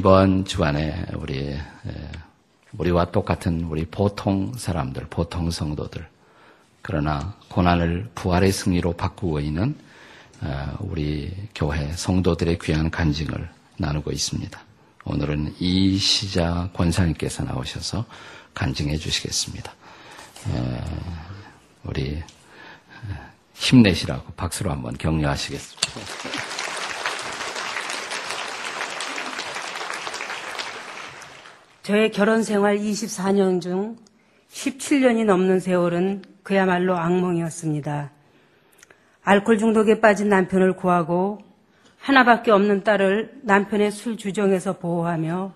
이번 주간에 우리 우리와 똑같은 우리 보통 사람들, 보통 성도들, 그러나 고난을 부활의 승리로 바꾸고 있는 어, 우리 교회 성도들의 귀한 간증을 나누고 있습니다. 오늘은 이시자 권사님께서 나오셔서 간증해 주시겠습니다. 우리 힘내시라고 박수로 한번 격려하시겠습니다. 저의 결혼 생활 24년 중 17년이 넘는 세월은 그야말로 악몽이었습니다. 알코올 중독에 빠진 남편을 구하고 하나밖에 없는 딸을 남편의 술 주정에서 보호하며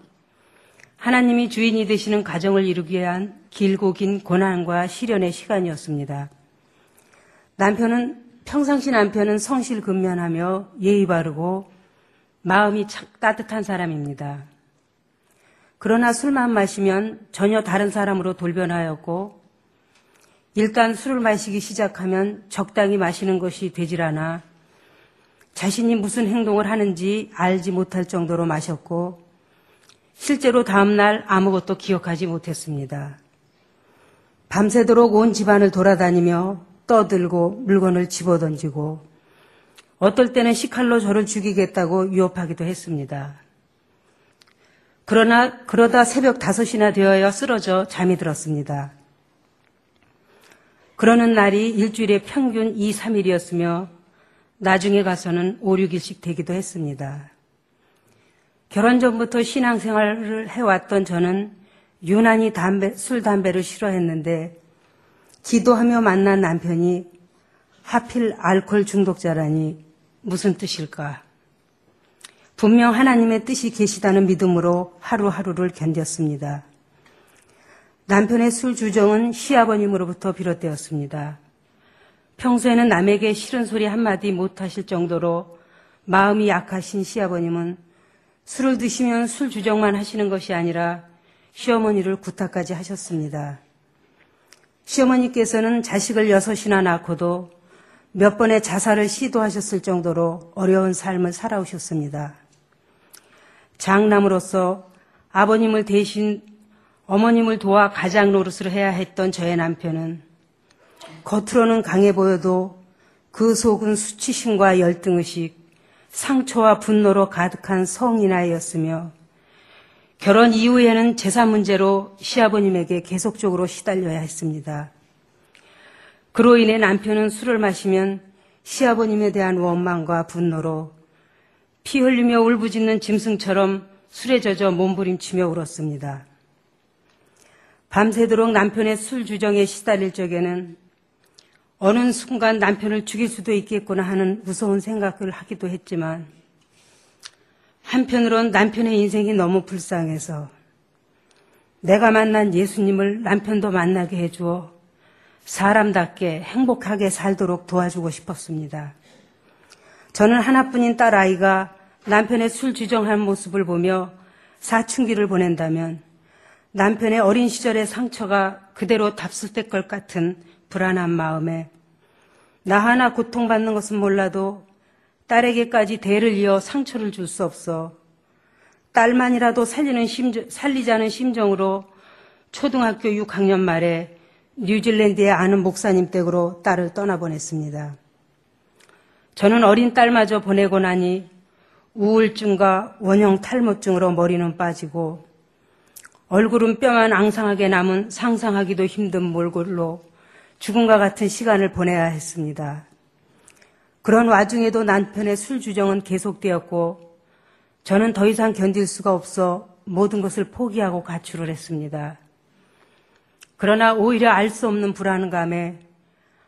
하나님이 주인이 되시는 가정을 이루기 위한 길고 긴 고난과 시련의 시간이었습니다. 남편은 평상시 남편은 성실 근면하며 예의 바르고 마음이 따뜻한 사람입니다. 그러나 술만 마시면 전혀 다른 사람으로 돌변하였고 일단 술을 마시기 시작하면 적당히 마시는 것이 되질 않아 자신이 무슨 행동을 하는지 알지 못할 정도로 마셨고 실제로 다음날 아무것도 기억하지 못했습니다. 밤새도록 온 집안을 돌아다니며 떠들고 물건을 집어던지고 어떨 때는 시칼로 저를 죽이겠다고 위협하기도 했습니다. 그러나 그러다 새벽 5시나 되어야 쓰러져 잠이 들었습니다. 그러는 날이 일주일에 평균 2, 3일이었으며 나중에 가서는 5, 6일씩 되기도 했습니다. 결혼 전부터 신앙생활을 해왔던 저는 유난히 담배, 술, 담배를 싫어했는데 기도하며 만난 남편이 하필 알코올 중독자라니 무슨 뜻일까? 분명 하나님의 뜻이 계시다는 믿음으로 하루하루를 견뎠습니다. 남편의 술 주정은 시아버님으로부터 비롯되었습니다. 평소에는 남에게 싫은 소리 한마디 못하실 정도로 마음이 약하신 시아버님은 술을 드시면 술 주정만 하시는 것이 아니라 시어머니를 구타까지 하셨습니다. 시어머니께서는 자식을 여섯이나 낳고도 몇 번의 자살을 시도하셨을 정도로 어려운 삶을 살아오셨습니다. 장남으로서 아버님을 대신 어머님을 도와 가장 노릇을 해야 했던 저의 남편은 겉으로는 강해 보여도 그 속은 수치심과 열등의식, 상처와 분노로 가득한 성인 아이였으며 결혼 이후에는 재산 문제로 시아버님에게 계속적으로 시달려야 했습니다. 그로 인해 남편은 술을 마시면 시아버님에 대한 원망과 분노로 피 흘리며 울부짖는 짐승처럼 술에 젖어 몸부림치며 울었습니다. 밤새도록 남편의 술 주정에 시달릴 적에는 어느 순간 남편을 죽일 수도 있겠구나 하는 무서운 생각을 하기도 했지만 한편으론 남편의 인생이 너무 불쌍해서 내가 만난 예수님을 남편도 만나게 해주어 사람답게 행복하게 살도록 도와주고 싶었습니다. 저는 하나뿐인 딸 아이가 남편의 술 주정한 모습을 보며 사춘기를 보낸다면 남편의 어린 시절의 상처가 그대로 답습될 것 같은 불안한 마음에 나 하나 고통받는 것은 몰라도 딸에게까지 대를 이어 상처를 줄 수 없어 딸만이라도 살리는 심정, 살리자는 심정으로 초등학교 6학년 말에 뉴질랜드의 아는 목사님 댁으로 딸을 떠나보냈습니다. 저는 어린 딸마저 보내고 나니 우울증과 원형 탈모증으로 머리는 빠지고 얼굴은 뼈만 앙상하게 남은 상상하기도 힘든 몰골로 죽음과 같은 시간을 보내야 했습니다. 그런 와중에도 남편의 술 주정은 계속되었고 저는 더 이상 견딜 수가 없어 모든 것을 포기하고 가출을 했습니다. 그러나 오히려 알 수 없는 불안감에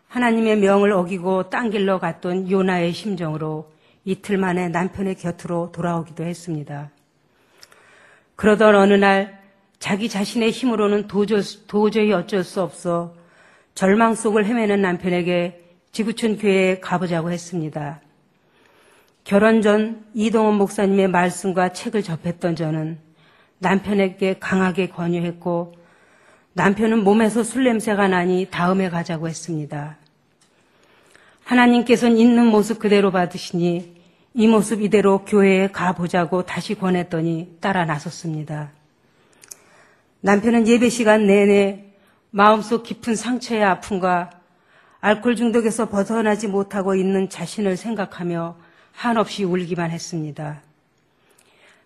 하나님의 명을 어기고 딴 길로 갔던 요나의 심정으로 이틀 만에 남편의 곁으로 돌아오기도 했습니다. 그러던 어느 날 자기 자신의 힘으로는 도저히 어쩔 수 없어 절망 속을 헤매는 남편에게 지구촌 교회에 가보자고 했습니다. 결혼 전 이동원 목사님의 말씀과 책을 접했던 저는 남편에게 강하게 권유했고 남편은 몸에서 술 냄새가 나니 다음에 가자고 했습니다. 하나님께서는 있는 모습 그대로 받으시니 이 모습 이대로 교회에 가보자고 다시 권했더니 따라 나섰습니다. 남편은 예배 시간 내내 마음속 깊은 상처의 아픔과 알코올 중독에서 벗어나지 못하고 있는 자신을 생각하며 한없이 울기만 했습니다.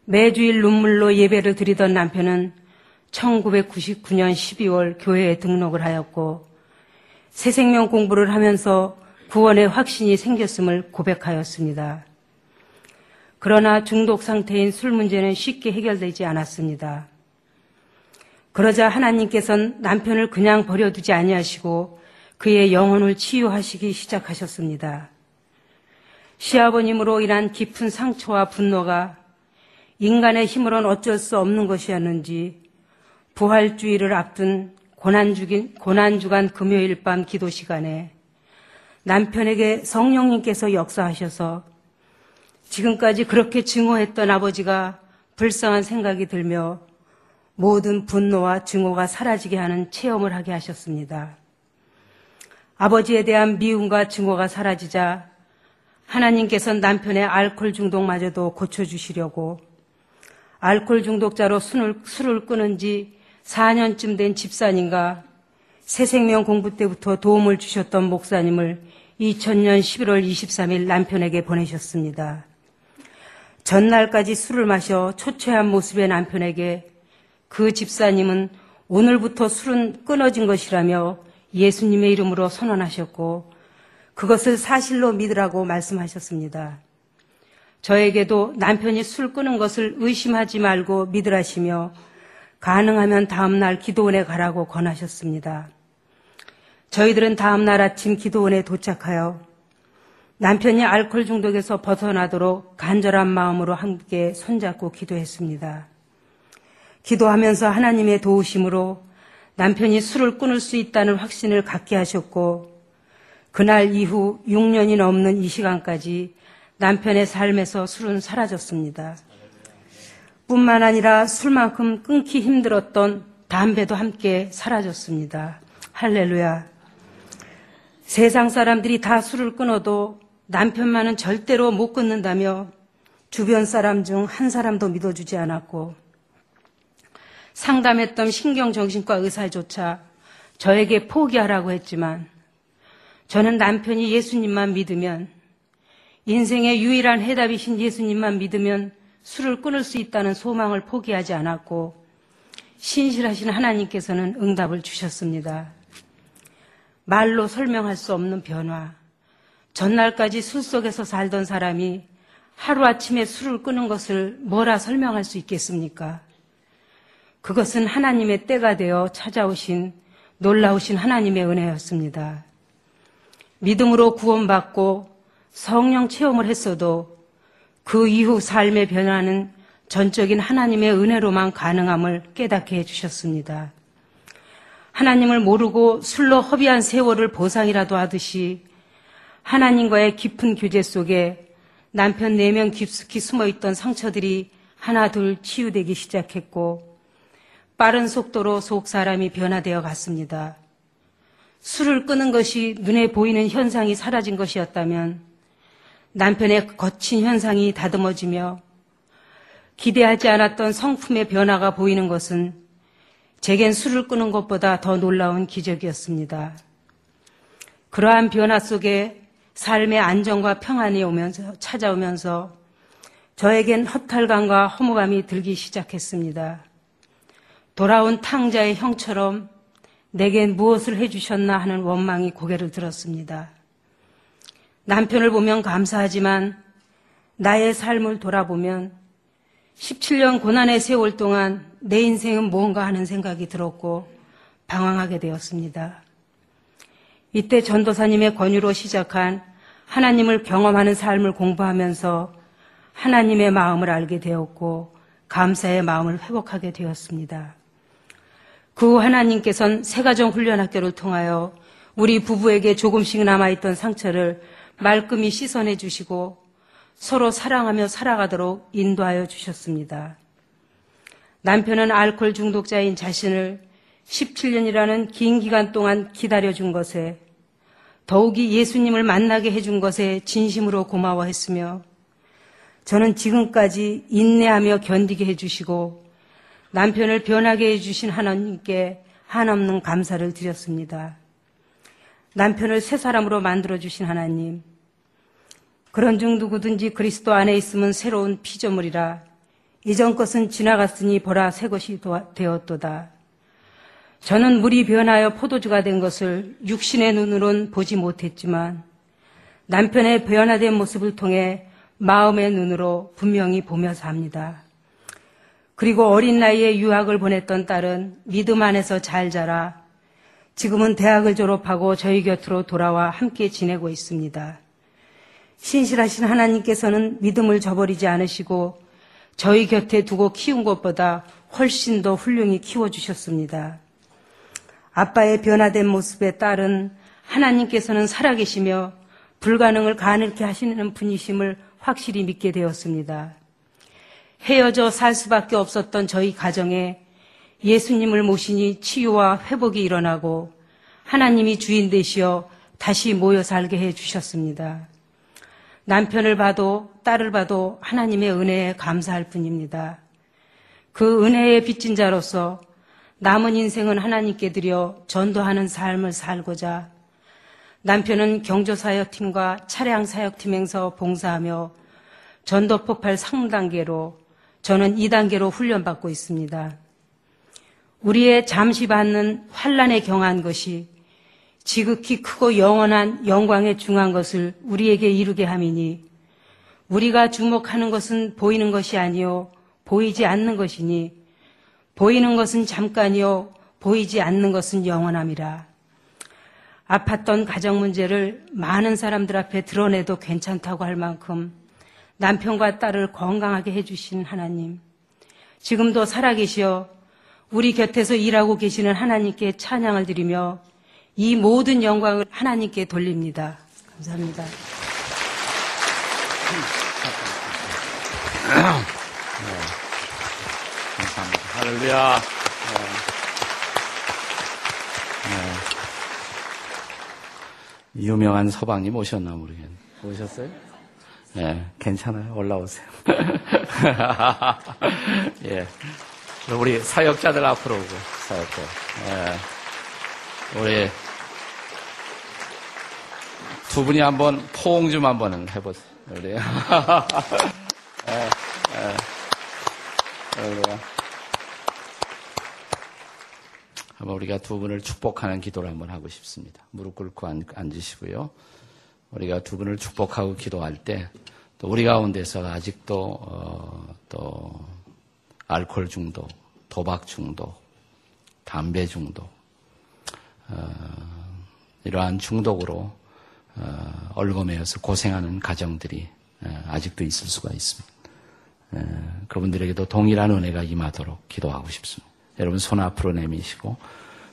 매주일 눈물로 예배를 드리던 남편은 1999년 12월 교회에 등록을 하였고 새 생명 공부를 하면서 구원의 확신이 생겼음을 고백하였습니다. 그러나 중독 상태인 술 문제는 쉽게 해결되지 않았습니다. 그러자 하나님께서는 남편을 그냥 버려두지 아니하시고 그의 영혼을 치유하시기 시작하셨습니다. 시아버님으로 인한 깊은 상처와 분노가 인간의 힘으로는 어쩔 수 없는 것이었는지 부활주의를 앞둔 고난주긴, 고난주간 금요일 밤 기도 시간에 남편에게 성령님께서 역사하셔서 지금까지 그렇게 증오했던 아버지가 불쌍한 생각이 들며 모든 분노와 증오가 사라지게 하는 체험을 하게 하셨습니다. 아버지에 대한 미움과 증오가 사라지자 하나님께서는 남편의 알코올 중독마저도 고쳐주시려고 알코올 중독자로 술을, 술을 끊은 지 4년쯤 된 집사님과 새생명 공부 때부터 도움을 주셨던 목사님을 2000년 11월 23일 남편에게 보내셨습니다. 전날까지 술을 마셔 초췌한 모습의 남편에게 그 집사님은 오늘부터 술은 끊어진 것이라며 예수님의 이름으로 선언하셨고 그것을 사실로 믿으라고 말씀하셨습니다. 저에게도 남편이 술 끊은 것을 의심하지 말고 믿으라시며 가능하면 다음날 기도원에 가라고 권하셨습니다. 저희들은 다음날 아침 기도원에 도착하여 남편이 알코올 중독에서 벗어나도록 간절한 마음으로 함께 손잡고 기도했습니다. 기도하면서 하나님의 도우심으로 남편이 술을 끊을 수 있다는 확신을 갖게 하셨고 그날 이후 6년이 넘는 이 시간까지 남편의 삶에서 술은 사라졌습니다. 뿐만 아니라 술만큼 끊기 힘들었던 담배도 함께 사라졌습니다. 할렐루야. 세상 사람들이 다 술을 끊어도 남편만은 절대로 못 끊는다며 주변 사람 중 한 사람도 믿어주지 않았고 상담했던 신경정신과 의사조차 저에게 포기하라고 했지만 저는 남편이 예수님만 믿으면 인생의 유일한 해답이신 예수님만 믿으면 술을 끊을 수 있다는 소망을 포기하지 않았고 신실하신 하나님께서는 응답을 주셨습니다. 말로 설명할 수 없는 변화. 전날까지 술 속에서 살던 사람이 하루아침에 술을 끊은 것을 뭐라 설명할 수 있겠습니까? 그것은 하나님의 때가 되어 찾아오신 놀라우신 하나님의 은혜였습니다. 믿음으로 구원받고 성령 체험을 했어도 그 이후 삶의 변화는 전적인 하나님의 은혜로만 가능함을 깨닫게 해주셨습니다. 하나님을 모르고 술로 허비한 세월을 보상이라도 하듯이 하나님과의 깊은 교제 속에 남편 네 명 깊숙이 숨어 있던 상처들이 하나 둘 치유되기 시작했고 빠른 속도로 속 사람이 변화되어 갔습니다. 술을 끄는 것이 눈에 보이는 현상이 사라진 것이었다면 남편의 거친 현상이 다듬어지며 기대하지 않았던 성품의 변화가 보이는 것은 제겐 술을 끄는 것보다 더 놀라운 기적이었습니다. 그러한 변화 속에 삶의 안정과 평안이 오면서 찾아오면서 저에겐 허탈감과 허무감이 들기 시작했습니다. 돌아온 탕자의 형처럼 내겐 무엇을 해주셨나 하는 원망이 고개를 들었습니다. 남편을 보면 감사하지만 나의 삶을 돌아보면 17년 고난의 세월 동안 내 인생은 무언가 하는 생각이 들었고 방황하게 되었습니다. 이때 전도사님의 권유로 시작한 하나님을 경험하는 삶을 공부하면서 하나님의 마음을 알게 되었고 감사의 마음을 회복하게 되었습니다. 그 하나님께서는 새가정 훈련학교를 통하여 우리 부부에게 조금씩 남아있던 상처를 말끔히 씻어내 주시고 서로 사랑하며 살아가도록 인도하여 주셨습니다. 남편은 알코올 중독자인 자신을 17년이라는 긴 기간 동안 기다려준 것에 더욱이 예수님을 만나게 해준 것에 진심으로 고마워했으며 저는 지금까지 인내하며 견디게 해주시고 남편을 변하게 해주신 하나님께 한없는 감사를 드렸습니다. 남편을 새 사람으로 만들어주신 하나님, 그런 중 누구든지 그리스도 안에 있으면 새로운 피조물이라 이전 것은 지나갔으니 보라 새 것이 되었도다. 저는 물이 변하여 포도주가 된 것을 육신의 눈으론 보지 못했지만 남편의 변화된 모습을 통해 마음의 눈으로 분명히 보며 삽니다. 그리고 어린 나이에 유학을 보냈던 딸은 믿음 안에서 잘 자라 지금은 대학을 졸업하고 저희 곁으로 돌아와 함께 지내고 있습니다. 신실하신 하나님께서는 믿음을 저버리지 않으시고 저희 곁에 두고 키운 것보다 훨씬 더 훌륭히 키워주셨습니다. 아빠의 변화된 모습의 딸은 하나님께서는 살아계시며 불가능을 가능케 하시는 분이심을 확실히 믿게 되었습니다. 헤어져 살 수밖에 없었던 저희 가정에 예수님을 모시니 치유와 회복이 일어나고 하나님이 주인 되시어 다시 모여 살게 해 주셨습니다. 남편을 봐도 딸을 봐도 하나님의 은혜에 감사할 뿐입니다. 그 은혜에 빚진 자로서 남은 인생은 하나님께 드려 전도하는 삶을 살고자 남편은 경조사역팀과 차량사역팀에서 봉사하며 전도 폭발 3단계로 저는 2단계로 훈련받고 있습니다. 우리의 잠시 받는 환란에 경한 것이 지극히 크고 영원한 영광에 중한 것을 우리에게 이루게 함이니 우리가 주목하는 것은 보이는 것이 아니요 보이지 않는 것이니 보이는 것은 잠깐이요 보이지 않는 것은 영원함이라. 아팠던 가정 문제를 많은 사람들 앞에 드러내도 괜찮다고 할 만큼 남편과 딸을 건강하게 해주신 하나님. 지금도 살아계시어 우리 곁에서 일하고 계시는 하나님께 찬양을 드리며 이 모든 영광을 하나님께 돌립니다. 감사합니다. 할렐루야. 네. 네. 유명한 서방님 오셨나 모르겠네. 오셨어요? 네, 괜찮아요. 올라오세요. 예. 우리 사역자들 앞으로 오고, 사역자. 예. 우리 두 분이 한번 포옹 좀 한번 해보세요. 우리. 예, 예. 한번 우리가 두 분을 축복하는 기도를 한번 하고 싶습니다. 무릎 꿇고 앉으시고요. 우리가 두 분을 축복하고 기도할 때, 또 우리 가운데서 아직도, 어, 또, 알코올 중독, 도박 중독, 담배 중독, 어, 이러한 중독으로 어, 얼거매어서 고생하는 가정들이 어, 아직도 있을 수가 있습니다. 그분들에게도 동일한 은혜가 임하도록 기도하고 싶습니다. 여러분 손 앞으로 내미시고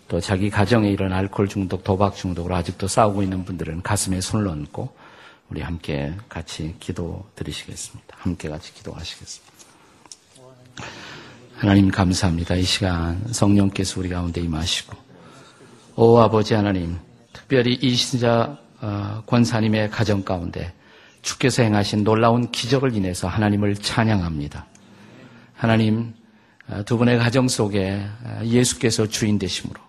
또 자기 가정에 이런 알코올 중독, 도박 중독으로 아직도 싸우고 있는 분들은 가슴에 손을 얹고 우리 함께 같이 기도 드리시겠습니다. 함께 같이 기도하시겠습니다. 하나님 감사합니다. 이 시간 성령께서 우리 가운데 임하시고 오 아버지 하나님, 특별히 이 신자 어, 권사님의 가정 가운데 주께서 행하신 놀라운 기적을 인해서 하나님을 찬양합니다. 하나님, 어, 두 분의 가정 속에 어, 예수께서 주인 되심으로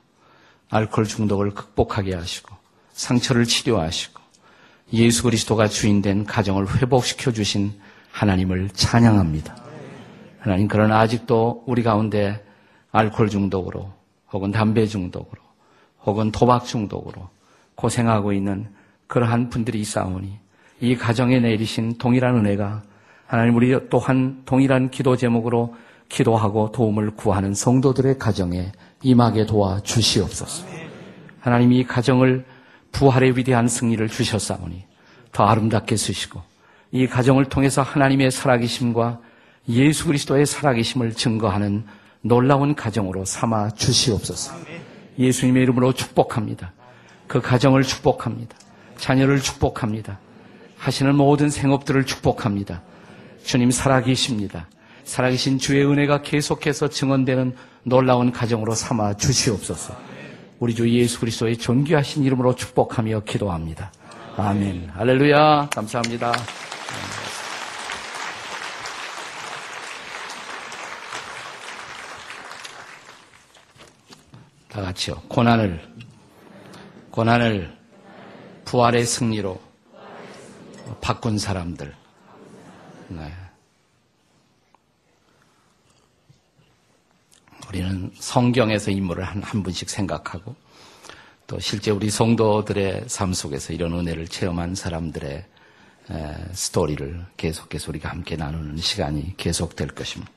알코올 중독을 극복하게 하시고 상처를 치료하시고 예수 그리스도가 주인된 가정을 회복시켜 주신 하나님을 찬양합니다. 하나님, 그러나 아직도 우리 가운데 알코올 중독으로 혹은 담배 중독으로 혹은 도박 중독으로 고생하고 있는 그러한 분들이 있사오니 이 가정에 내리신 동일한 은혜가 하나님 우리 또한 동일한 기도 제목으로 기도하고 도움을 구하는 성도들의 가정에 임하게 도와 주시옵소서. 하나님 이 가정을 부활의 위대한 승리를 주셨사오니 더 아름답게 쓰시고 이 가정을 통해서 하나님의 살아계심과 예수 그리스도의 살아계심을 증거하는 놀라운 가정으로 삼아 주시옵소서. 예수님의 이름으로 축복합니다. 그 가정을 축복합니다. 자녀를 축복합니다. 하시는 모든 생업들을 축복합니다. 주님 살아계십니다. 살아계신 주의 은혜가 계속해서 증언되는 놀라운 가정으로 삼아 주시옵소서. 우리 주 예수 그리스도의 존귀하신 이름으로 축복하며 기도합니다. 아멘. 할렐루야. 감사합니다. 다 같이요. 고난을, 고난을 부활의 승리로 바꾼 사람들. 네. 우리는 성경에서 인물을 한, 한 분씩 생각하고 또 실제 우리 성도들의 삶 속에서 이런 은혜를 체험한 사람들의 에, 스토리를 계속해서 우리가 함께 나누는 시간이 계속될 것입니다.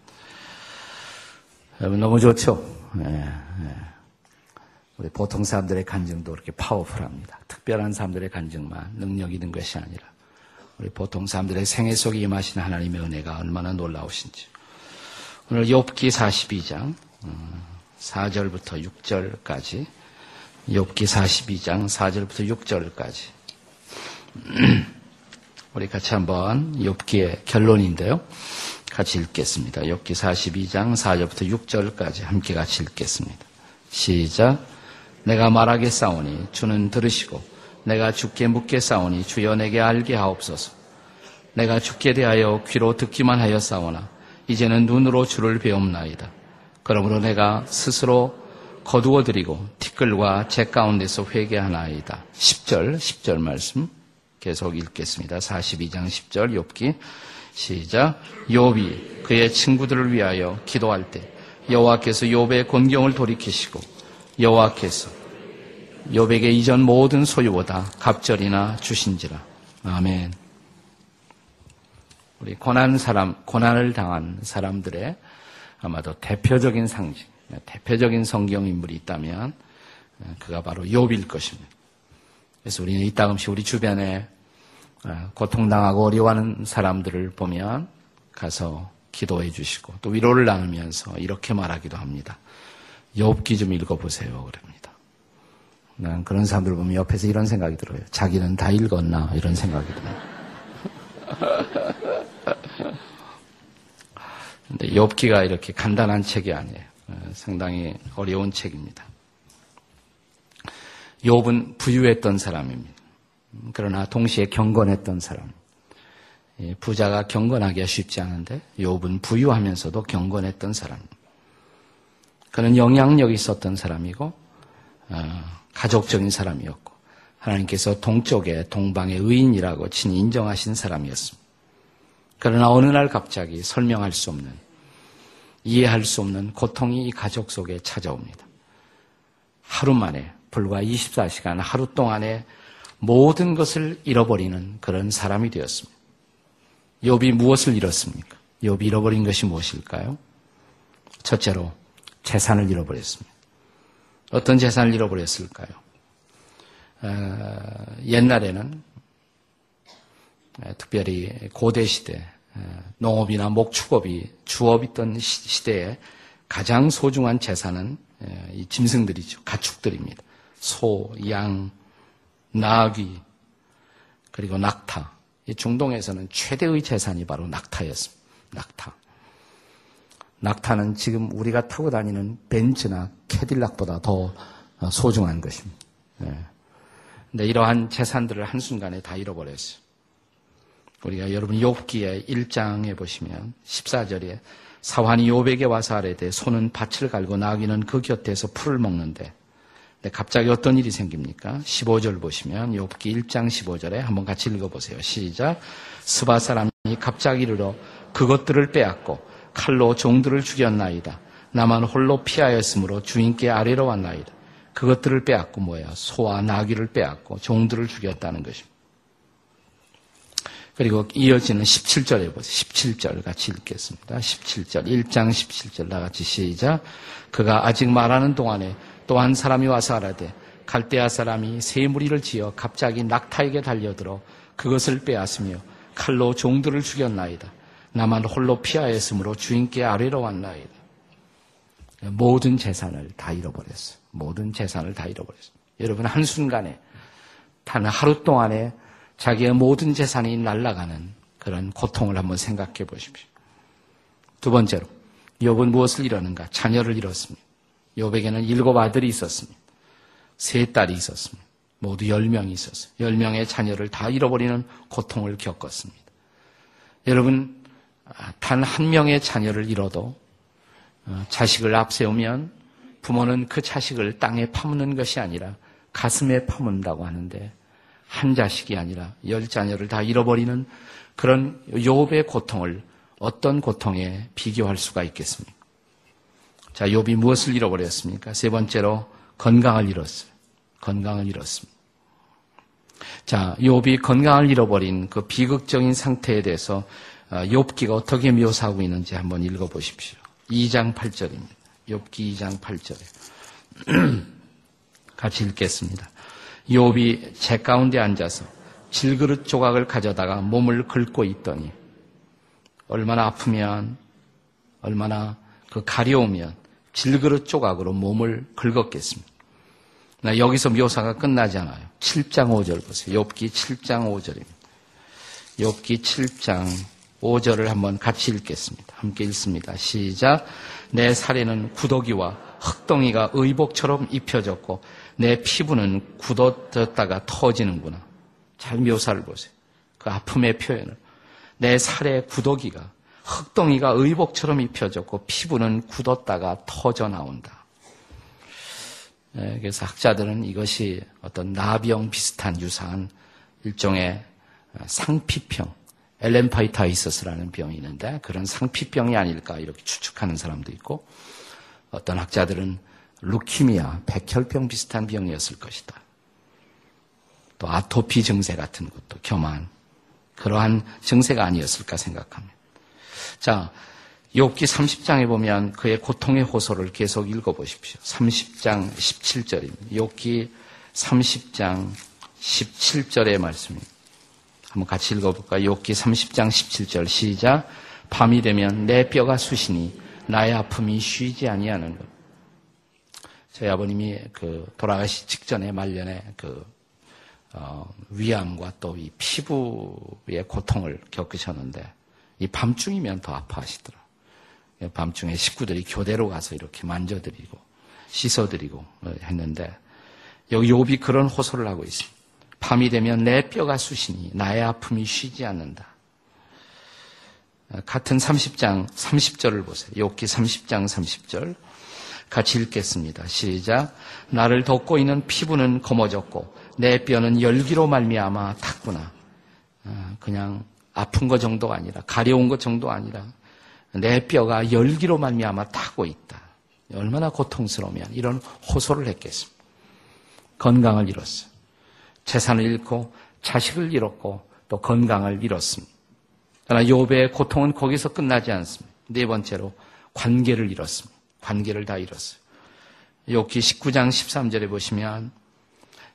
여러분 너무 좋죠? 우리 보통 사람들의 간증도 그렇게 파워풀합니다. 특별한 사람들의 간증만 능력 있는 것이 아니라 우리 보통 사람들의 생애 속에 임하신 하나님의 은혜가 얼마나 놀라우신지. 오늘 욥기 42장 4절부터 음, 6절까지 욥기 42장 4절부터 6절까지 우리 같이 한번 욥기의 결론인데요. 같이 읽겠습니다. 욥기 42장 4절부터 6절까지 함께 같이 읽겠습니다. 시작. 내가 말하게 싸우니 주는 들으시고 내가 죽게 묻게 싸우니 주여 내게 알게 하옵소서. 내가 죽게 대하여 귀로 듣기만 하여 싸우나 이제는 눈으로 주를 배움나이다. 그러므로 내가 스스로 거두어 드리고 티끌과 제 가운데서 회개하나이다. 10절, 10절 말씀 계속 읽겠습니다. 42장 10절 욥기 시작. 욥이 그의 친구들을 위하여 기도할 때 여호와께서 욥의 곤경을 돌이키시고 여호와께서 욥에게 이전 모든 소유보다 갑절이나 주신지라. 아멘. 우리 고난 사람, 고난을 당한 사람들의 아마도 대표적인 상징, 대표적인 성경 인물이 있다면 그가 바로 욥일 것입니다. 그래서 우리는 이따금씩 우리 주변에 고통당하고 어려워하는 사람들을 보면 가서 기도해 주시고 또 위로를 나누면서 이렇게 말하기도 합니다. 욥기 좀 읽어보세요. 그럽니다. 난 그런 사람들 보면 옆에서 이런 생각이 들어요. 자기는 다 읽었나 이런 생각이 들어요. 근데 욥기가 이렇게 간단한 책이 아니에요. 어, 상당히 어려운 책입니다. 욥은 부유했던 사람입니다. 그러나 동시에 경건했던 사람. 부자가 경건하기가 쉽지 않은데 욥은 부유하면서도 경건했던 사람. 그는 영향력이 있었던 사람이고 어, 가족적인 사람이었고 하나님께서 동쪽의 동방의 의인이라고 친히 인정하신 사람이었습니다. 그러나 어느 날 갑자기 설명할 수 없는 이해할 수 없는 고통이 이 가족 속에 찾아옵니다. 하루 만에 불과 24시간 하루 동안에 모든 것을 잃어버리는 그런 사람이 되었습니다. 욥이 무엇을 잃었습니까? 욥이 잃어버린 것이 무엇일까요? 첫째로 재산을 잃어버렸습니다. 어떤 재산을 잃어버렸을까요? 어, 옛날에는 특별히 고대 시대 농업이나 목축업이 주업이던 시대에 가장 소중한 재산은 이 짐승들이죠. 가축들입니다. 소, 양, 나귀, 그리고 낙타. 이 중동에서는 최대의 재산이 바로 낙타였습니다. 낙타. 낙타는 지금 우리가 타고 다니는 벤츠나 캐딜락보다 더 소중한 것입니다. 네. 근데 이러한 재산들을 한순간에 다 잃어버렸어요. 우리가 여러분 욥기의 1장에 보시면 14절에 사환이 욥에게 와서 아래되 손은 밭을 갈고 나귀는 그 곁에서 풀을 먹는데 갑자기 어떤 일이 생깁니까? 15절 보시면 욥기 1장 15절에 한번 같이 읽어보세요. 시작. 스바 사람이 갑자기 이르러 그것들을 빼앗고 칼로 종들을 죽였나이다. 나만 홀로 피하였으므로 주인께 아래로 왔나이다. 그것들을 빼앗고 뭐야? 소와 나귀를 빼앗고 종들을 죽였다는 것입니다. 그리고 이어지는 17절에 보세요. 17절 같이 읽겠습니다. 17절, 1장 17절 다 같이 시작. 그가 아직 말하는 동안에 또 한 사람이 와서 알아되 갈대아 사람이 새 무리를 지어 갑자기 낙타에게 달려들어 그것을 빼앗으며 칼로 종들을 죽였나이다. 나만 홀로 피하였으므로 주인께 아래로 왔나이다. 모든 재산을 다 잃어버렸어. 모든 재산을 다 잃어버렸어. 여러분 한순간에 단 하루 동안에 자기의 모든 재산이 날아가는 그런 고통을 한번 생각해 보십시오. 두 번째로 욥은 무엇을 잃었는가? 자녀를 잃었습니다. 욥에게는 일곱 아들이 있었습니다. 세 딸이 있었습니다. 모두 열 명이 있었어요. 열 명의 자녀를 다 잃어버리는 고통을 겪었습니다. 여러분 단 한 명의 자녀를 잃어도 어, 자식을 앞세우면 부모는 그 자식을 땅에 파묻는 것이 아니라 가슴에 파문다고 하는데 한 자식이 아니라 열 자녀를 다 잃어버리는 그런 욥의 고통을 어떤 고통에 비교할 수가 있겠습니까? 자, 욥이 무엇을 잃어버렸습니까? 세 번째로 건강을 잃었어요. 건강을 잃었습니다. 자, 욥이 건강을 잃어버린 그 비극적인 상태에 대해서 어, 욥기가 어떻게 묘사하고 있는지 한번 읽어 보십시오. 2장 8절입니다. 욥기 2장 8절에 같이 읽겠습니다. 욥이 제 가운데 앉아서 질그릇 조각을 가져다가 몸을 긁고 있더니 얼마나 아프면 얼마나 그 가려우면 질그릇 조각으로 몸을 긁었겠습니다. 나 여기서 묘사가 끝나지 않아요. 7장 5절 보세요. 욥기 7장 5절입니다. 욥기 7장 5절을 한번 같이 읽겠습니다. 함께 읽습니다. 시작. 내 살에는 구더기와 흙덩이가 의복처럼 입혀졌고 내 피부는 굳어졌다가 터지는구나. 잘 묘사를 보세요. 그 아픔의 표현을. 내 살에 구더기가 흙덩이가 의복처럼 입혀졌고 피부는 굳었다가 터져 나온다. 네, 그래서 학자들은 이것이 어떤 나병 비슷한 유사한 일종의 상피병, 엘렌파이타이서스라는 병이 있는데 그런 상피병이 아닐까 이렇게 추측하는 사람도 있고 어떤 학자들은 루키미아, 백혈병 비슷한 병이었을 것이다. 또 아토피 증세 같은 것도 겸한 그러한 증세가 아니었을까 생각합니다. 자, 욥기 30장에 보면 그의 고통의 호소를 계속 읽어 보십시오. 30장 17절입니다. 욥기 30장 17절의 말씀입니다. 한번 같이 읽어볼까요? 욥기 30장 17절 시작. 밤이 되면 내 뼈가 쑤시니 나의 아픔이 쉬지 아니하는 것. 저희 아버님이 그 돌아가시 직전에 말년에 그 어, 위암과 또 이 피부의 고통을 겪으셨는데 이 밤중이면 더 아파하시더라. 밤중에 식구들이 교대로 가서 이렇게 만져드리고 씻어드리고 했는데 여기 욥이 그런 호소를 하고 있습니다. 밤이 되면 내 뼈가 쑤시니 나의 아픔이 쉬지 않는다. 같은 30장 30절을 보세요. 욥기 30장 30절 같이 읽겠습니다. 시작. 나를 덮고 있는 피부는 검어졌고 내 뼈는 열기로 말미암아 탔구나. 아, 그냥 아픈 것 정도가 아니라 가려운 것 정도 아니라 내 뼈가 열기로 말미암아 타고 있다. 얼마나 고통스러우면 이런 호소를 했겠습니까? 건강을 잃었어요. 재산을 잃고 자식을 잃었고 또 건강을 잃었습니다. 그러나 욥의 고통은 거기서 끝나지 않습니다. 네 번째로 관계를 잃었습니다. 관계를 다 잃었어요. 욥기 19장 13절에 보시면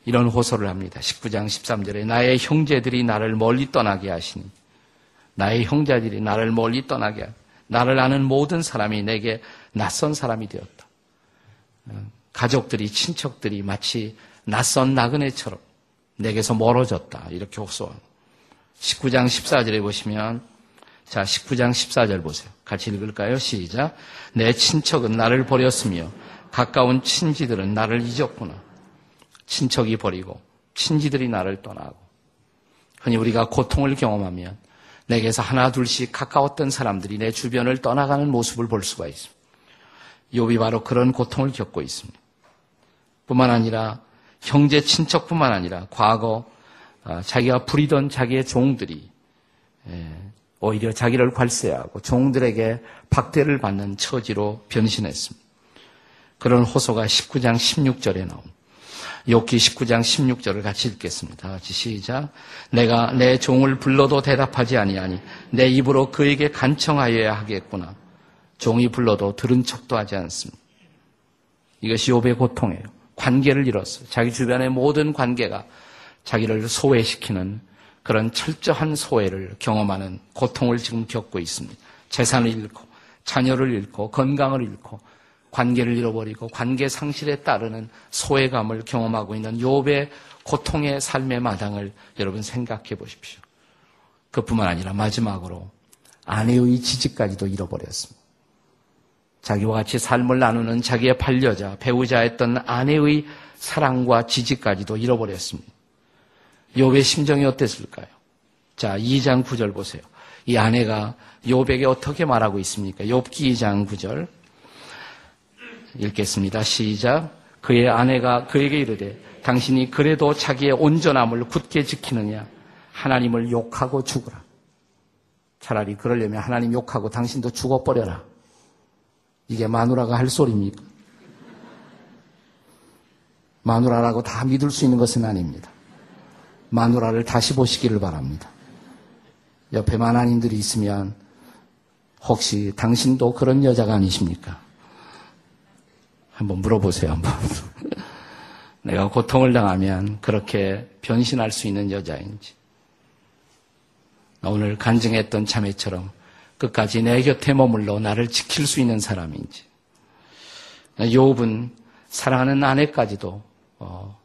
이런 호소를 합니다. 19장 13절에 나의 형제들이 나를 멀리 떠나게 하시니 나의 형제들이 나를 멀리 떠나게 하니 나를 아는 모든 사람이 내게 낯선 사람이 되었다. 가족들이 친척들이 마치 낯선 나그네처럼 내게서 멀어졌다. 이렇게 호소한 19장 14절에 보시면 자 19장 14절 보세요. 같이 읽을까요? 시작. 내 친척은 나를 버렸으며 가까운 친지들은 나를 잊었구나. 친척이 버리고 친지들이 나를 떠나고 흔히 우리가 고통을 경험하면 내게서 하나 둘씩 가까웠던 사람들이 내 주변을 떠나가는 모습을 볼 수가 있습니다. 욥이 바로 그런 고통을 겪고 있습니다. 뿐만 아니라 형제 친척뿐만 아니라 과거 아, 자기가 부리던 자기의 종들이 예, 오히려 자기를 괄세하고 종들에게 박대를 받는 처지로 변신했습니다. 그런 호소가 19장 16절에 나옵니다. 욥기 19장 16절을 같이 읽겠습니다. 같이 시작. 내가 내 종을 불러도 대답하지 아니하니 내 입으로 그에게 간청하여야 하겠구나. 종이 불러도 들은 척도 하지 않습니다. 이것이 욥의 고통이에요. 관계를 잃었어요. 자기 주변의 모든 관계가 자기를 소외시키는 그런 철저한 소외를 경험하는 고통을 지금 겪고 있습니다. 재산을 잃고 자녀를 잃고 건강을 잃고 관계를 잃어버리고 관계 상실에 따르는 소외감을 경험하고 있는 욥의 고통의 삶의 마당을 여러분 생각해 보십시오. 그뿐만 아니라 마지막으로 아내의 지지까지도 잃어버렸습니다. 자기와 같이 삶을 나누는 자기의 반려자, 배우자였던 아내의 사랑과 지지까지도 잃어버렸습니다. 욥의 심정이 어땠을까요? 자, 2장 9절 보세요. 이 아내가 욥에게 어떻게 말하고 있습니까? 욥기 2장 9절. 읽겠습니다. 시작. 그의 아내가 그에게 이르되 당신이 그래도 자기의 온전함을 굳게 지키느냐 하나님을 욕하고 죽으라. 차라리 그러려면 하나님 욕하고 당신도 죽어버려라. 이게 마누라가 할 소리입니까? 마누라라고 다 믿을 수 있는 것은 아닙니다. 마누라를 다시 보시기를 바랍니다. 옆에 만화님들이 있으면 혹시 당신도 그런 여자가 아니십니까? 한번 물어보세요, 한번. 내가 고통을 당하면 그렇게 변신할 수 있는 여자인지. 오늘 간증했던 자매처럼 끝까지 내 곁에 머물러 나를 지킬 수 있는 사람인지. 요업은 사랑하는 아내까지도 어,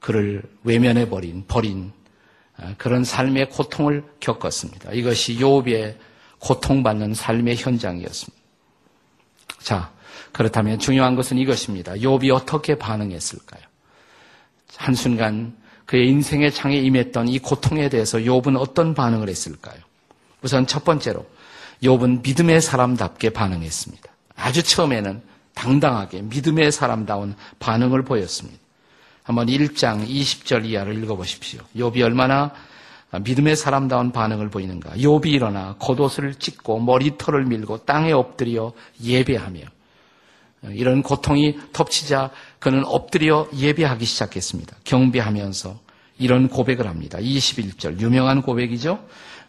그를 외면해 버린 버린 어, 그런 삶의 고통을 겪었습니다. 이것이 요업의 고통받는 삶의 현장이었습니다. 자, 그렇다면 중요한 것은 이것입니다. 욥이 어떻게 반응했을까요? 한순간 그의 인생의 장에 임했던 이 고통에 대해서 욥은 어떤 반응을 했을까요? 우선 첫 번째로 욥은 믿음의 사람답게 반응했습니다. 아주 처음에는 당당하게 믿음의 사람다운 반응을 보였습니다. 한번 1장 20절 이하를 읽어보십시오. 욥이 얼마나 믿음의 사람다운 반응을 보이는가. 욥이 일어나 겉옷을 찢고 머리털을 밀고 땅에 엎드려 예배하며 이런 고통이 덮치자 그는 엎드려 예배하기 시작했습니다. 경배하면서 이런 고백을 합니다. 21절 유명한 고백이죠.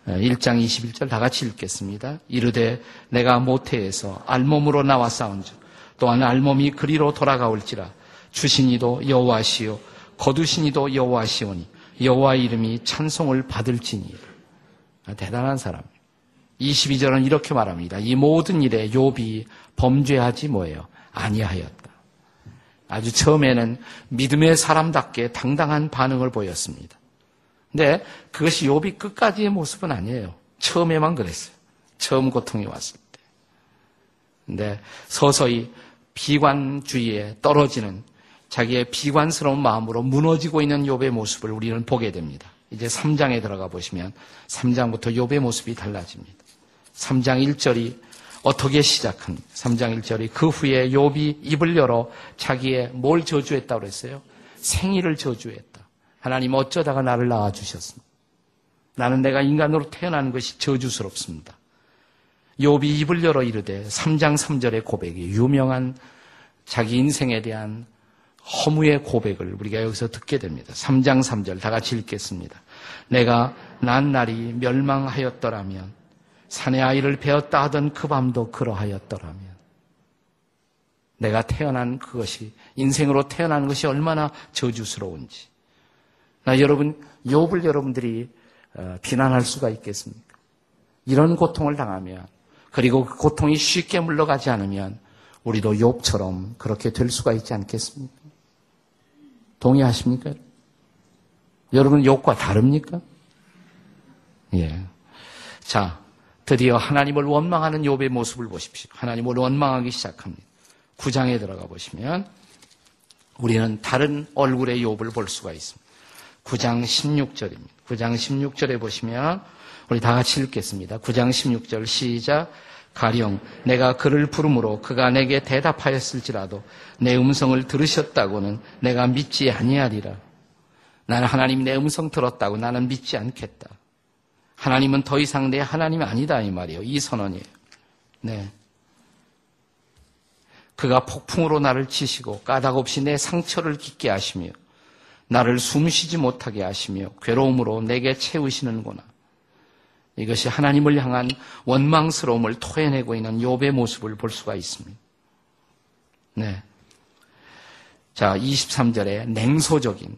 1장 21절 다 같이 읽겠습니다. 이르되 내가 모태에서 알몸으로 나와 싸운즉 또한 알몸이 그리로 돌아가올지라 주신이도 여호와시요 거두신이도 여호와시오니 여호와 이름이 찬송을 받을지니 아, 대단한 사람. 22절은 이렇게 말합니다. 이 모든 일에 욥이 범죄하지 뭐예요? 아니하였다. 아주 처음에는 믿음의 사람답게 당당한 반응을 보였습니다. 근데 그것이 욥이 끝까지의 모습은 아니에요. 처음에만 그랬어요. 처음 고통이 왔을 때. 근데 서서히 비관주의에 떨어지는 자기의 비관스러운 마음으로 무너지고 있는 욥의 모습을 우리는 보게 됩니다. 이제 3장에 들어가 보시면 3장부터 욥의 모습이 달라집니다. 3장 1절이 어떻게 시작합니까? 3장 1절이 그 후에 욥이 입을 열어 자기의 뭘 저주했다고 그랬어요? 생일을 저주했다. 하나님 어쩌다가 나를 낳아 주셨습니다. 나는 내가 인간으로 태어난 것이 저주스럽습니다. 욥이 입을 열어 이르되 3장 3절의 고백이 유명한 자기 인생에 대한 허무의 고백을 우리가 여기서 듣게 됩니다. 3장 3절 다 같이 읽겠습니다. 내가 난 날이 멸망하였더라면 산의 아이를 베었다 하던 그 밤도 그러하였더라면 내가 태어난 그것이 인생으로 태어난 것이 얼마나 저주스러운지 나 여러분 욥을 여러분들이 어, 비난할 수가 있겠습니까? 이런 고통을 당하면 그리고 그 고통이 쉽게 물러가지 않으면 우리도 욥처럼 그렇게 될 수가 있지 않겠습니까? 동의하십니까? 여러분 욥과 다릅니까? 예. 자, 드디어 하나님을 원망하는 욥의 모습을 보십시오. 하나님을 원망하기 시작합니다. 9장에 들어가 보시면 우리는 다른 얼굴의 욥을 볼 수가 있습니다. 9장 16절입니다. 9장 16절에 보시면 우리 다 같이 읽겠습니다. 9장 16절 시작 가령 내가 그를 부름으로 그가 내게 대답하였을지라도 내 음성을 들으셨다고는 내가 믿지 아니하리라. 나는 하나님 내 음성 들었다고 나는 믿지 않겠다. 하나님은 더 이상 내 하나님이 아니다 이 말이에요. 이 선언이에요. 네. 그가 폭풍으로 나를 치시고 까닭 없이 내 상처를 깊게 하시며 나를 숨쉬지 못하게 하시며 괴로움으로 내게 채우시는구나. 이것이 하나님을 향한 원망스러움을 토해내고 있는 욥의 모습을 볼 수가 있습니다. 네. 자, 23절에 냉소적인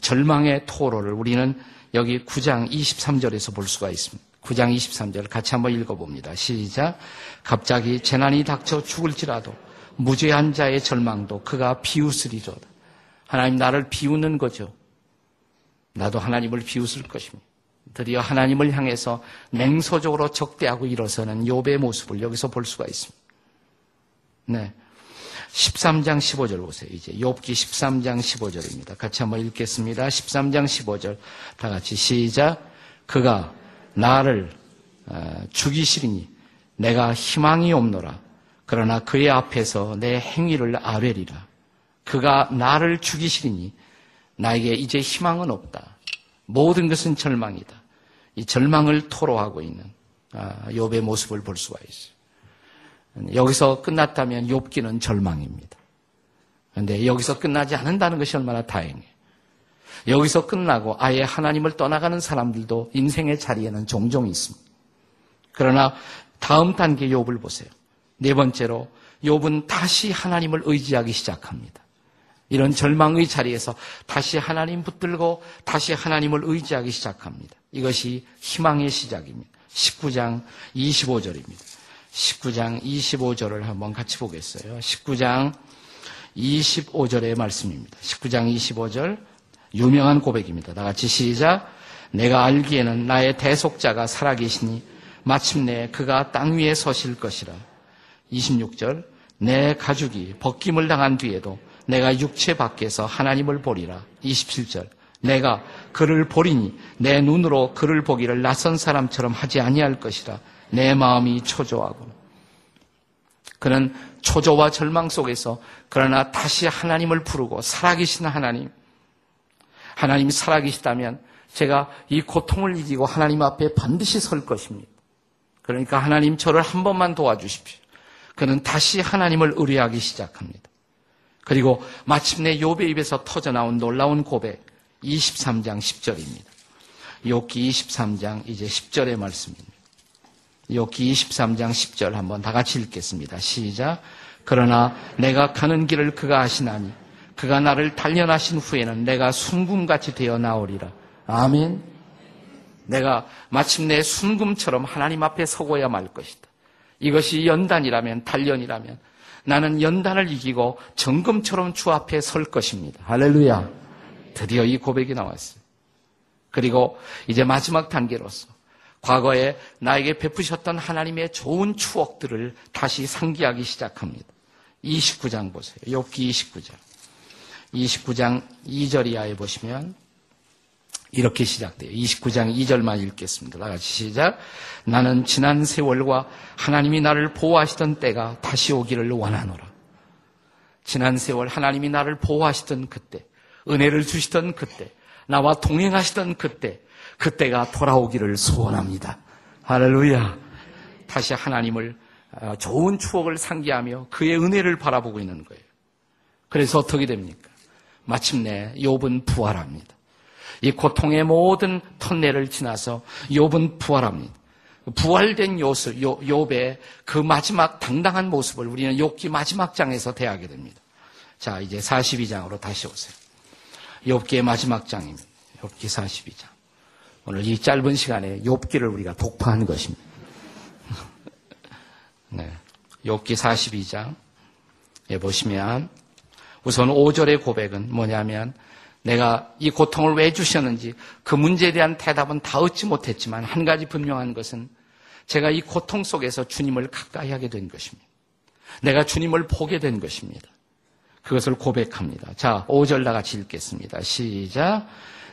절망의 토로를 우리는 여기 9장 23절에서 볼 수가 있습니다. 9장 23절 같이 한번 읽어봅니다. 시작. 갑자기 재난이 닥쳐 죽을지라도 무죄한 자의 절망도 그가 비웃으리로다. 하나님 나를 비우는 거죠. 나도 하나님을 비웃을 것입니다. 드디어 하나님을 향해서 냉소적으로 적대하고 일어서는 욥의 모습을 여기서 볼 수가 있습니다. 네. 13장 15절 보세요. 이제 욥기 13장 15절입니다. 같이 한번 읽겠습니다. 13장 15절 다 같이 시작. 그가 나를 어, 죽이시리니 내가 희망이 없노라. 그러나 그의 앞에서 내 행위를 아뢰리라. 그가 나를 죽이시리니 나에게 이제 희망은 없다. 모든 것은 절망이다. 이 절망을 토로하고 있는 아, 욥의 모습을 볼 수가 있어요. 여기서 끝났다면 욥기는 절망입니다. 그런데 여기서 끝나지 않는다는 것이 얼마나 다행이에요. 여기서 끝나고 아예 하나님을 떠나가는 사람들도 인생의 자리에는 종종 있습니다. 그러나 다음 단계 욥을 보세요. 네 번째로 욥은 다시 하나님을 의지하기 시작합니다. 이런 절망의 자리에서 다시 하나님 붙들고 다시 하나님을 의지하기 시작합니다. 이것이 희망의 시작입니다. 19장 25절입니다. 19장 25절을 한번 같이 보겠어요. 19장 25절의 말씀입니다. 19장 25절 유명한 고백입니다. 다 같이 시작. 내가 알기에는 나의 대속자가 살아계시니 마침내 그가 땅 위에 서실 것이라. 26절 내 가죽이 벗김을 당한 뒤에도 내가 육체 밖에서 하나님을 보리라. 27절. 내가 그를 보리니 내 눈으로 그를 보기를 낯선 사람처럼 하지 아니할 것이라. 내 마음이 초조하고. 그는 초조와 절망 속에서 그러나 다시 하나님을 부르고 살아계신 하나님. 하나님이 살아계시다면 제가 이 고통을 이기고 하나님 앞에 반드시 설 것입니다. 그러니까 하나님 저를 한 번만 도와주십시오. 그는 다시 하나님을 의뢰하기 시작합니다. 그리고 마침내 욥의 입에서 터져 나온 놀라운 고백 23장 10절입니다. 욥기 23장 이제 10절의 말씀입니다. 욥기 23장 10절 한번 다 같이 읽겠습니다. 시작. 그러나 내가 가는 길을 그가 아시나니 그가 나를 단련하신 후에는 내가 순금같이 되어 나오리라. 아멘. 내가 마침내 순금처럼 하나님 앞에 서고야 말 것이다. 이것이 연단이라면 단련이라면 나는 연단을 이기고 정금처럼 주 앞에 설 것입니다. 할렐루야. 드디어 이 고백이 나왔어요. 그리고 이제 마지막 단계로서 과거에 나에게 베푸셨던 하나님의 좋은 추억들을 다시 상기하기 시작합니다. 29장 보세요. 욥기 29장. 29장 2절 이하에 보시면 이렇게 시작돼요. 29장 2절만 읽겠습니다. 다 같이 시작. 나는 지난 세월과 하나님이 나를 보호하시던 때가 다시 오기를 원하노라. 지난 세월 하나님이 나를 보호하시던 그때, 은혜를 주시던 그때, 나와 동행하시던 그때, 그때가 돌아오기를 소원합니다. 할렐루야. 다시 하나님을 어, 좋은 추억을 상기하며 그의 은혜를 바라보고 있는 거예요. 그래서 어떻게 됩니까? 마침내 욥은 부활합니다. 이 고통의 모든 턴넬을 지나서 욥은 부활합니다. 부활된 요술, 요, 욥의 그 마지막 당당한 모습을 우리는 욥기 마지막 장에서 대하게 됩니다. 자, 이제 42장으로 다시 오세요. 욥기의 마지막 장입니다. 욥기 42장. 오늘 이 짧은 시간에 욥기를 우리가 독파한 것입니다. 네. 욥기 42장에 보시면 우선 5절의 고백은 뭐냐면 내가 이 고통을 왜 주셨는지 그 문제에 대한 대답은 다 얻지 못했지만 한 가지 분명한 것은 제가 이 고통 속에서 주님을 가까이 하게 된 것입니다. 내가 주님을 보게 된 것입니다. 그것을 고백합니다. 자, 5절 다 같이 읽겠습니다. 시작.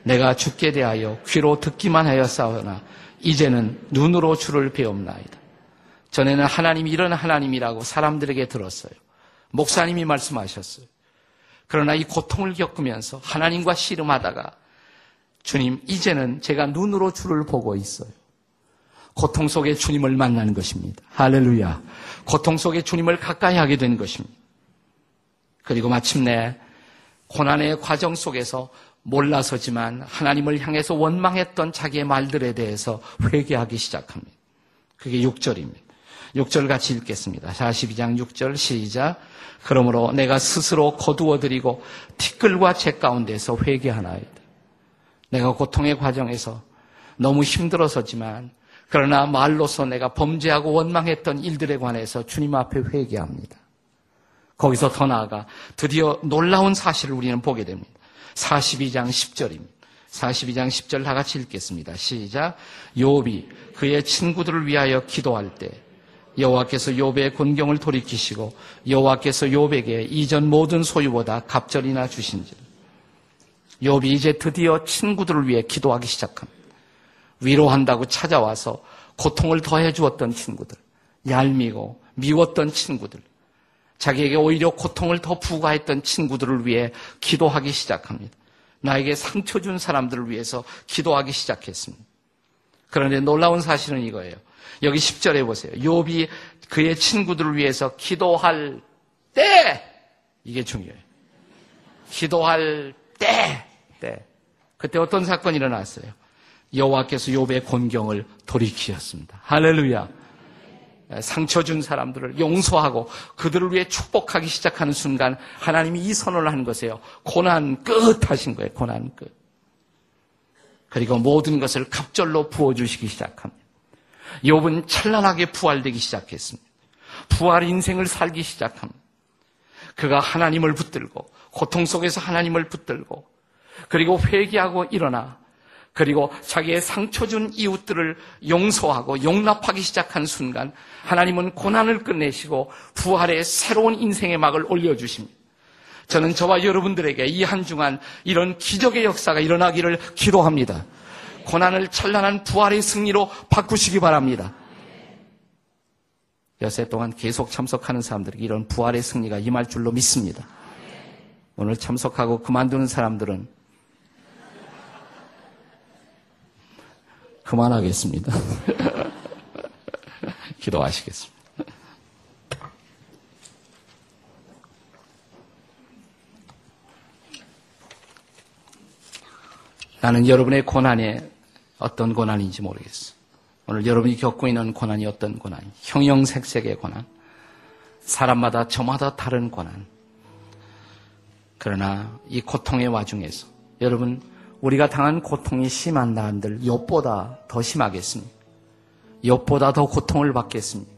내가 죽게 대하여 귀로 듣기만 하였사오나 이제는 눈으로 주를 배움나이다. 전에는 하나님이 이런 하나님이라고 사람들에게 들었어요. 목사님이 말씀하셨어요. 그러나 이 고통을 겪으면서 하나님과 씨름하다가 주님, 이제는 제가 눈으로 주를 보고 있어요. 고통 속에 주님을 만나는 것입니다. 할렐루야. 고통 속에 주님을 가까이 하게 된 것입니다. 그리고 마침내 고난의 과정 속에서 몰라서지만 하나님을 향해서 원망했던 자기의 말들에 대해서 회개하기 시작합니다. 그게 6절입니다. 6절 같이 읽겠습니다. 42장 6절 시작. 그러므로 내가 스스로 거두어드리고 티끌과 재 가운데서 회개하나이다. 내가 고통의 과정에서 너무 힘들어서지만 그러나 말로서 내가 범죄하고 원망했던 일들에 관해서 주님 앞에 회개합니다. 거기서 더 나아가 드디어 놀라운 사실을 우리는 보게 됩니다. 42장 10절입니다. 42장 10절 다 같이 읽겠습니다. 시작. 요비 그의 친구들을 위하여 기도할 때 여호와께서 욥의 곤경을 돌이키시고 여호와께서 욥에게 이전 모든 소유보다 갑절이나 주신지 욥이 이제 드디어 친구들을 위해 기도하기 시작합니다. 위로한다고 찾아와서 고통을 더해 주었던 친구들, 얄미고 미웠던 친구들, 자기에게 오히려 고통을 더 부과했던 친구들을 위해 기도하기 시작합니다. 나에게 상처 준 사람들을 위해서 기도하기 시작했습니다. 그런데 놀라운 사실은 이거예요. 여기 10절에 보세요. 욥이 그의 친구들을 위해서 기도할 때 이게 중요해요. 기도할 때, 때. 그때 어떤 사건이 일어났어요? 여호와께서 욥의 곤경을 돌이키셨습니다. 할렐루야. 상처 준 사람들을 용서하고 그들을 위해 축복하기 시작하는 순간 하나님이 이 선언을 한 것이에요. 고난 끝 하신 거예요. 고난 끝. 그리고 모든 것을 갑절로 부어주시기 시작합니다. 욥은 찬란하게 부활되기 시작했습니다. 부활 인생을 살기 시작합니다. 그가 하나님을 붙들고 고통 속에서 하나님을 붙들고 그리고 회개하고 일어나 그리고 자기의 상처 준 이웃들을 용서하고 용납하기 시작한 순간 하나님은 고난을 끝내시고 부활의 새로운 인생의 막을 올려주십니다. 저는 저와 여러분들에게 이한 주간 이런 기적의 역사가 일어나기를 기도합니다. 고난을 찬란한 부활의 승리로 바꾸시기 바랍니다. 여세 동안 계속 참석하는 사람들에게 이런 부활의 승리가 임할 줄로 믿습니다. 오늘 참석하고 그만두는 사람들은 그만하겠습니다. 기도하시겠습니다. 나는 여러분의 고난이 어떤 고난인지 모르겠어. 오늘 여러분이 겪고 있는 고난이 어떤 고난이 형형색색의 고난. 사람마다 저마다 다른 고난. 그러나 이 고통의 와중에서 여러분 우리가 당한 고통이 심한 나한들 욥보다 더 심하겠습니까? 욥보다 더 고통을 받겠습니까?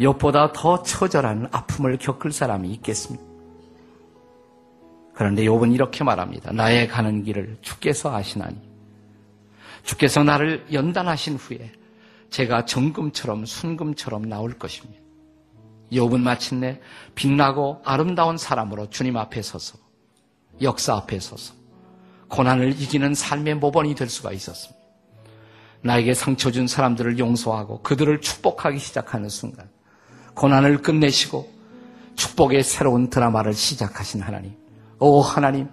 욥보다 더 처절한 아픔을 겪을 사람이 있겠습니까? 그런데 욥은 이렇게 말합니다. 나의 가는 길을 주께서 아시나니 주께서 나를 연단하신 후에 제가 정금처럼 순금처럼 나올 것입니다. 욥은 마침내 빛나고 아름다운 사람으로 주님 앞에 서서 역사 앞에 서서 고난을 이기는 삶의 모범이 될 수가 있었습니다. 나에게 상처 준 사람들을 용서하고 그들을 축복하기 시작하는 순간 고난을 끝내시고 축복의 새로운 드라마를 시작하신 하나님. 오 하나님,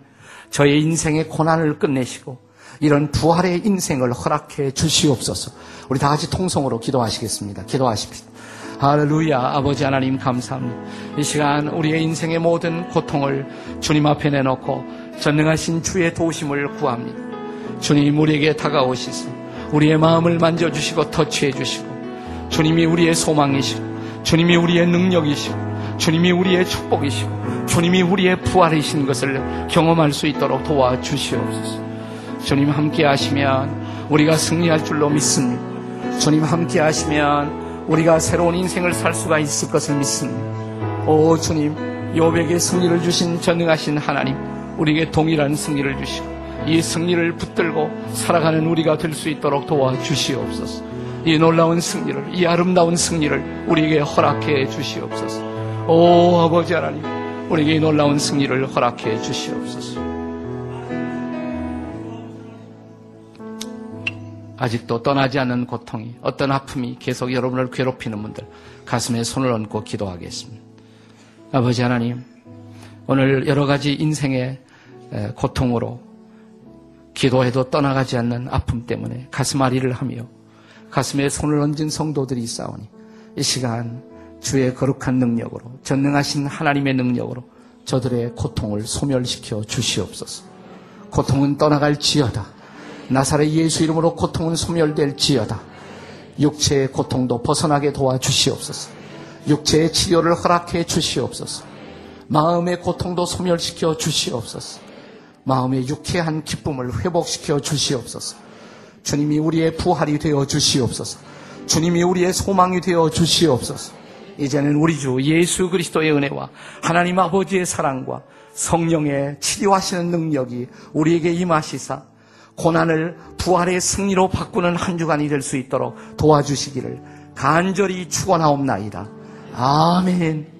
저의 인생의 고난을 끝내시고 이런 부활의 인생을 허락해 주시옵소서. 우리 다 같이 통성으로 기도하시겠습니다. 기도하십시오. 할렐루야. 아버지 하나님 감사합니다. 이 시간 우리의 인생의 모든 고통을 주님 앞에 내놓고 전능하신 주의 도우심을 구합니다. 주님 우리에게 다가오시소. 우리의 마음을 만져주시고 터치해 주시고 주님이 우리의 소망이시고 주님이 우리의 능력이시고 주님이 우리의 축복이시고 주님이 우리의 부활이신 것을 경험할 수 있도록 도와주시옵소서. 주님 함께 하시면 우리가 승리할 줄로 믿습니다. 주님 함께 하시면 우리가 새로운 인생을 살 수가 있을 것을 믿습니다. 오 주님, 요백의 승리를 주신 전능하신 하나님, 우리에게 동일한 승리를 주시고 이 승리를 붙들고 살아가는 우리가 될 수 있도록 도와주시옵소서. 이 놀라운 승리를, 이 아름다운 승리를 우리에게 허락해 주시옵소서. 오 아버지 하나님, 우리에게 이 놀라운 승리를 허락해 주시옵소서. 아직도 떠나지 않는 고통이 어떤 아픔이 계속 여러분을 괴롭히는 분들 가슴에 손을 얹고 기도하겠습니다. 아버지 하나님 오늘 여러 가지 인생의 고통으로 기도해도 떠나가지 않는 아픔 때문에 가슴 아리를 하며 가슴에 손을 얹은 성도들이 있사오니 이 시간 주의 거룩한 능력으로 전능하신 하나님의 능력으로 저들의 고통을 소멸시켜 주시옵소서. 고통은 떠나갈지어다. 나사렛 예수 이름으로 고통은 소멸될지어다. 육체의 고통도 벗어나게 도와주시옵소서. 육체의 치료를 허락해 주시옵소서. 마음의 고통도 소멸시켜 주시옵소서. 마음의 유쾌한 기쁨을 회복시켜 주시옵소서. 주님이 우리의 부활이 되어 주시옵소서. 주님이 우리의 소망이 되어 주시옵소서. 이제는 우리 주 예수 그리스도의 은혜와 하나님 아버지의 사랑과 성령의 치료하시는 능력이 우리에게 임하시사 고난을 부활의 승리로 바꾸는 한 주간이 될 수 있도록 도와주시기를 간절히 축원하옵나이다. 아멘.